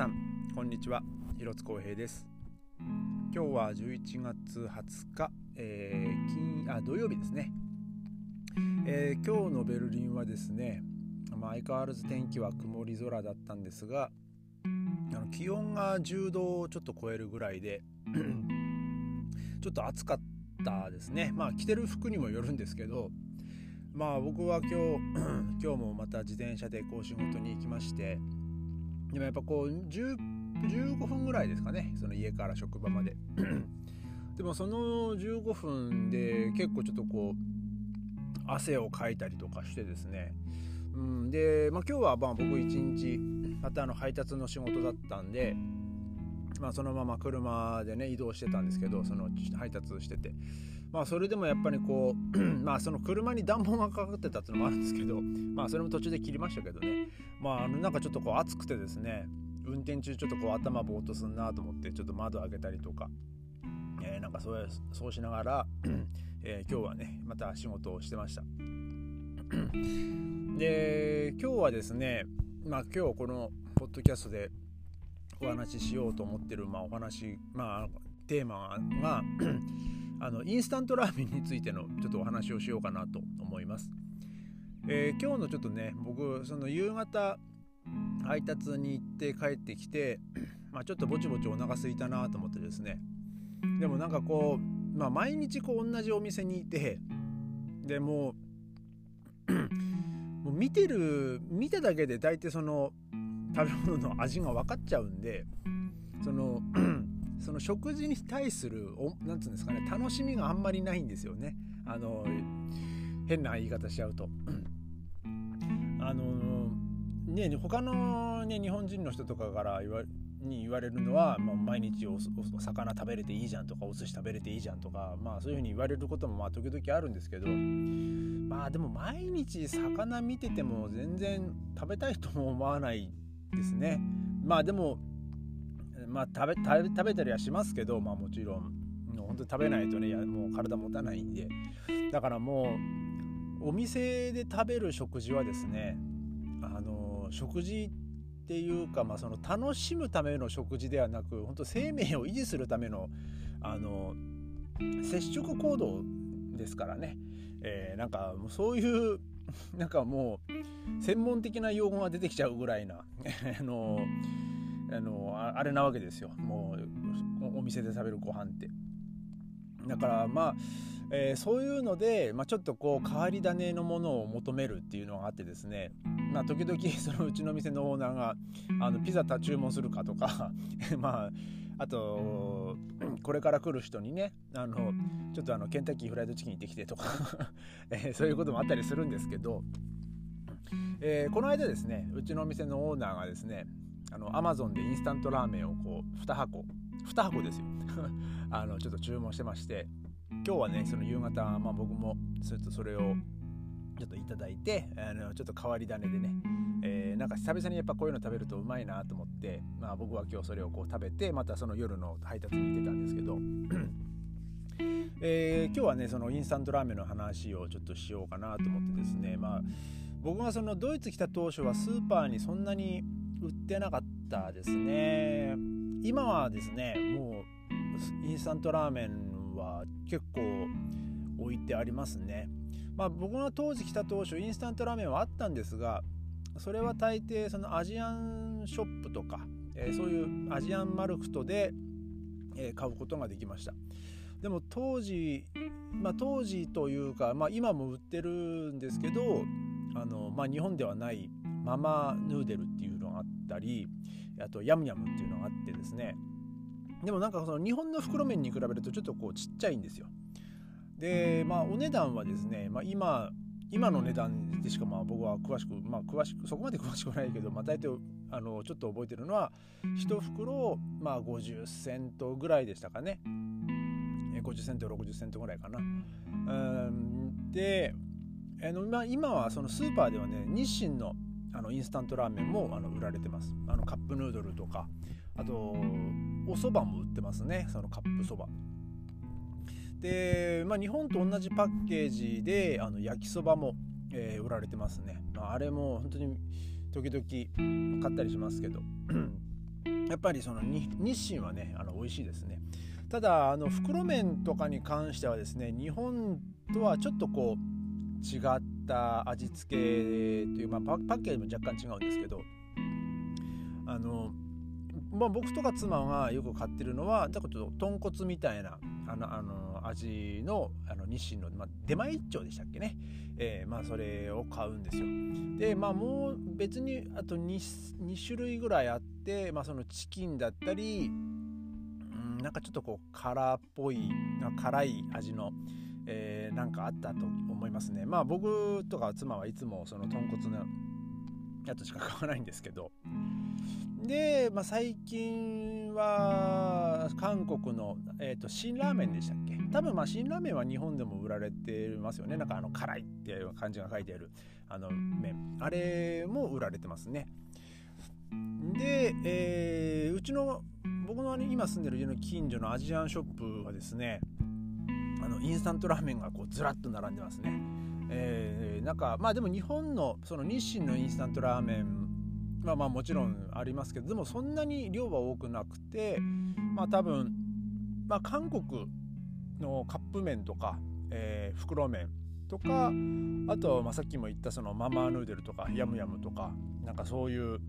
さんこんにちは。広津光平です。今日は11月20日、えー、金あ土曜日ですね、えー、今日のベルリンはですね、まあ、相変わらず天気は曇り空だったんですがあの気温が10度をちょっと超えるぐらいで ちょっと暑かったですね。まあ着てる服にもよるんですけどまあ僕は今日 今日もまた自転車でこう仕事に行きましてでもやっぱこう15分ぐらいですかね。その家から職場まで。でもその15分で結構ちょっとこう汗をかいたりとかしてですね。うん、で、まあ、今日はまあ僕一日またあの配達の仕事だったんで、まあ、そのまま車でね移動してたんですけどその配達してて。まあそれでもやっぱりこう まあその車に暖房がかかってたっていうのもあるんですけど まあそれも途中で切りましたけどね。まああのなんかちょっとこう暑くてですね運転中ちょっとこう頭ぼーっとすんなと思ってちょっと窓開けたりとか、えー、なんかそうそうしながら、えー、今日はねまた仕事をしてました。で今日はですねまあ今日このポッドキャストでお話ししようと思ってる、まあ、お話、まあ、テーマがあのインスタントラーメンについてのちょっとお話をしようかなと思います。えー、今日のちょっとね僕その夕方配達に行って帰ってきて、まあ、ちょっとぼちぼちお腹すいたなと思ってですねでもなんかこう、まあ、毎日こう同じお店にいてでもう もう見てる見ただけで大体その食べ物の味が分かっちゃうんでそのその食事に対する何て言うんですかね楽しみがあんまりないんですよねあの変な言い方しちゃうと。あのね他の、ね、日本人の人とかから言わに言われるのは、まあ、毎日お魚食べれていいじゃんとかお寿司食べれていいじゃんとか、まあ、そういうふうに言われることもまあ時々あるんですけどまあでも毎日魚見てても全然食べたいとも思わないですね。まあでもまあ食べ食べたりはしますけど、まあ、もちろん。本当に食べないとねもう体持たないんで。だからもうお店で食べる食事はですねあの食事っていうか、まあ、その楽しむための食事ではなく本当生命を維持するためのあの接触行動ですからね、えー、なんかそういうなんかもう専門的な用語が出てきちゃうぐらいな あのあのあれなわけですよ。もうお店で食べるご飯って。だからまあ、えー、そういうので、まあ、ちょっとこう変わり種のものを求めるっていうのがあってですね、まあ、時々 そのうちの店のオーナーがあのピザ注文するかとか まああとこれから来る人にねあのちょっとあのケンタッキーフライドチキン行ってきてとか えー、そういうこともあったりするんですけど、えー、この間ですねうちのお店のオーナーがですねあのアマゾンでインスタントラーメンをこう2箱。2箱ですよ。あのちょっと注文してまして。今日はねその夕方、まあ、僕もそれとそれをちょっといただいてあのちょっと変わり種でね、えー、なんか久々にやっぱこういうの食べるとうまいなと思って、まあ、僕は今日それをこう食べてまたその夜の配達に行ってたんですけど。えー、今日はねそのインスタントラーメンの話をちょっとしようかなと思ってですね。まあ僕がそのドイツ来た当初はスーパーにそんなに売ってなかたですね。今はですねもうインスタントラーメンは結構置いてありますね。まあ僕が当時来た当初インスタントラーメンはあったんですがそれは大抵そのアジアンショップとか、えー、そういうアジアンマルクトで、えー、買うことができました。でも当時まあ当時というか、まあ、今も売ってるんですけどあの、まあ、日本ではないママヌーデルっていうあったりあとヤムヤムっていうのがあってですね。でもなんかその日本の袋麺に比べるとちょっとこうちっちゃいんですよ。でまあお値段はですね、まあ、今今の値段でしかまあ僕は詳しくまあ詳しくそこまで詳しくないけど、まあ、大体あのちょっと覚えてるのは1袋まあ50セントぐらいでしたかね。50セント60セントぐらいかな。うんであの、まあ、今はそのスーパーではね日清のあのインスタントラーメンもあの売られてます。あのカップヌードルとか。あとお蕎麦も売ってますね。そのカップそばで、まあ、日本と同じパッケージであの焼きそばも、えー、売られてますね、まあ、あれも本当に時々買ったりしますけど。やっぱりその日清はねあの美味しいですね。ただあの袋麺とかに関してはですね日本とはちょっとこう違った味付けという、まあ、パッケージも若干違うんですけどあの、まあ、僕とか妻がよく買ってるのはだかちょっと豚骨みたいなあのあの味のあの日清の、まあ、出前一丁でしたっけね、えー、まあそれを買うんですよ。でまあもう別にあと 2, 2種類ぐらいあって、まあ、そのチキンだったりうんなんかちょっとこう辛っぽい辛い味のえー、なんかあったと思いますね。まあ僕とか妻はいつもその豚骨のやつしか買わないんですけど。で、まあ、最近は韓国の、えーと、辛ラーメンでしたっけ？多分まあ辛ラーメンは日本でも売られてますよね。なんかあの辛いっていう感じが書いてあるあの麺。あれも売られてますね。で、えー、うちの僕の今住んでる家の近所のアジアンショップはですねインスタントラーメンがこうずらっと並んでますね。えー、なんかまあでも日本のその日清のインスタントラーメンまあまあもちろんありますけどでもそんなに量は多くなくてまあ多分まあ韓国のカップ麺とか、えー、袋麺とかあと、まあ、さっきも言ったそのママヌードルとかヤムヤムとかなんかそういう、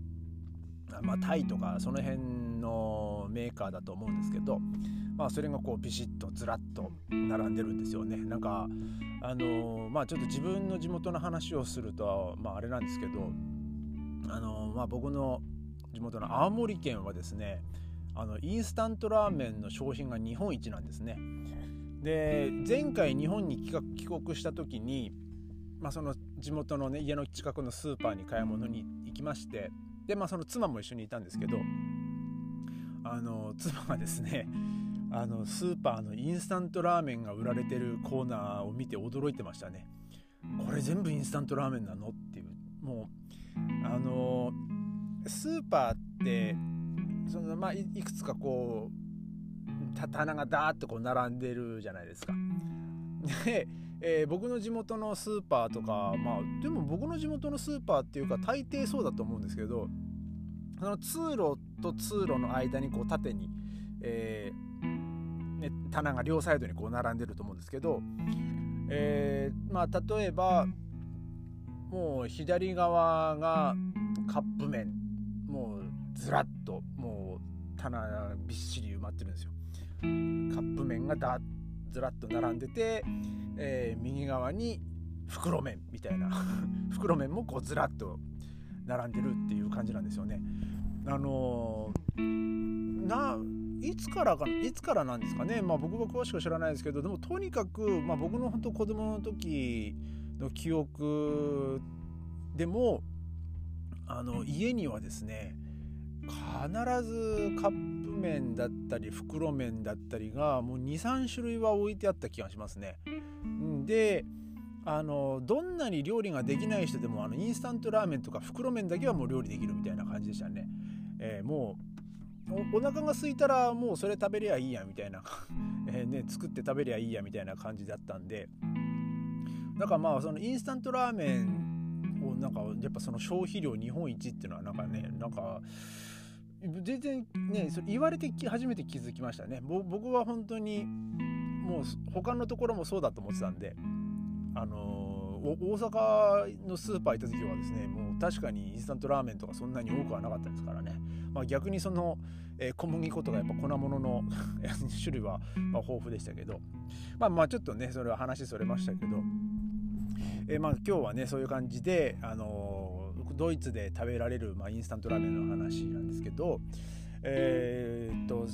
まあ、タイとかその辺のメーカーだと思うんですけどまあ、それがこうビシッとずらっと並んでるんですよね。なんかあのまあちょっと自分の地元の話をするとまああれなんですけどあのまあ僕の地元の青森県はですねあのインスタントラーメンの商品が日本一なんですね。で前回日本に帰国した時に、まあ、その地元のね家の近くのスーパーに買い物に行きましてでまあその妻も一緒にいたんですけどあの妻がですねあのスーパーのインスタントラーメンが売られてるコーナーを見て驚いてましたね。これ全部インスタントラーメンなの？っていう。もうあのスーパーってそのまあいくつかこう棚がダーッとこう並んでるじゃないですか。で、えー、僕の地元のスーパーとかまあでも僕の地元のスーパーっていうか大抵そうだと思うんですけどその通路と通路の間にこう縦に、えーね、棚が両サイドにこう並んでると思うんですけど、えー、まあ例えばもう左側がカップ麺もうずらっともう棚びっしり埋まってるんですよ。カップ麺がだずらっと並んでて、えー、右側に袋麺みたいな 袋麺もこうずらっと並んでるっていう感じなんですよね。あのー、つからかいつからなんですかね、まあ、僕は詳しく知らないですけどでもとにかく、まあ、僕の本当子供の時の記憶でもあの家にはですね必ずカップ麺だったり袋麺だったりがもう23種類は置いてあった気がしますね。であのどんなに料理ができない人でもあのインスタントラーメンとか袋麺だけはもう料理できるみたいな感じでしたね。えー、もうお腹が空いたらもうそれ食べりゃいいやみたいな。えね、作って食べりゃいいやみたいな感じだったんで。だからまあそのインスタントラーメンをなんかやっぱその消費量日本一っていうのはなんかねなんか全然ねそれ言われてき初めて気づきましたね。僕は本当にもう他のところもそうだと思ってたんで。あのー大阪のスーパー行った時はですねもう確かにインスタントラーメンとかそんなに多くはなかったですからね、まあ、逆にその、えー、小麦粉とかやっぱ粉物の 種類は、ま、豊富でしたけど。まあまあちょっとねそれは話それましたけど、えー、まあ今日はねそういう感じで、あのー、ドイツで食べられる、まあ、インスタントラーメンの話なんですけど。えー、っと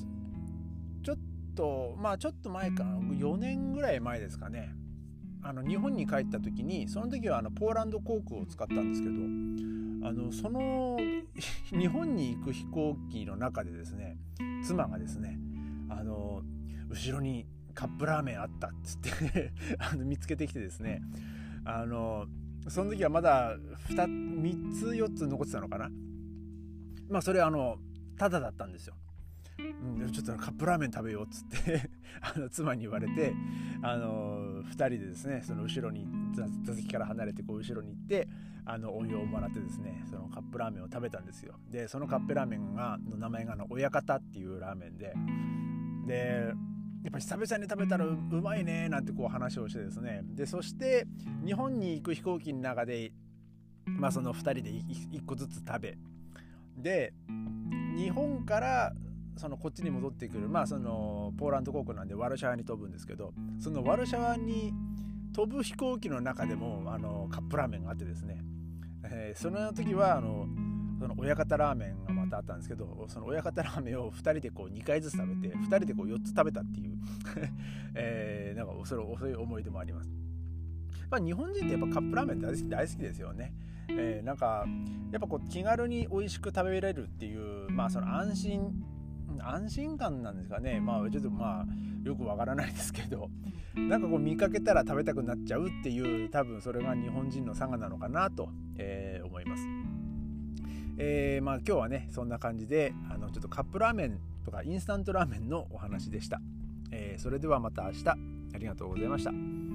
ちょっとまあちょっと前かな。4年ぐらい前ですかね。あの日本に帰った時にその時はあのポーランド航空を使ったんですけど。あのその 日本に行く飛行機の中でですね妻がですねあの後ろにカップラーメンあったっつって あの見つけてきてですねあのその時はまだ 2, 3つ4つ残ってたのかな。まあそれあのタダだったんですようん、ちょっとカップラーメン食べようっつって あの妻に言われて、あの2人でですねその後ろに座席から離れてこう後ろに行ってあのお湯をもらってですねそのカップラーメンを食べたんですよ。でそのカップラーメンがの名前が親方っていうラーメンででやっぱ久々に食べたらうまいねなんてこう話をしてですねでそして日本に行く飛行機の中でまあその2人で1個ずつ食べで日本からそのこっちに戻ってくる。まあそのポーランド航空なんでワルシャワに飛ぶんですけどそのワルシャワに飛ぶ飛行機の中でもあのカップラーメンがあってですね、えー、その時はあのその親方ラーメンがまたあったんですけどその親方ラーメンを2人でこう2回ずつ食べて2人でこう4つ食べたっていう。えー、なんかそれそういう思い出もあります。まあ、日本人ってやっぱカップラーメン大好き大好きですよね。えー、なんかやっぱこう気軽に美味しく食べれるっていうまあその安心安心感なんですかねまあちょっとまあよくわからないですけどなんかこう見かけたら食べたくなっちゃうっていう多分それが日本人の差がなのかなと、えー、思います。えー、まあ今日はねそんな感じであのちょっとカップラーメンとかインスタントラーメンのお話でした。えー、それではまた明日ありがとうございました。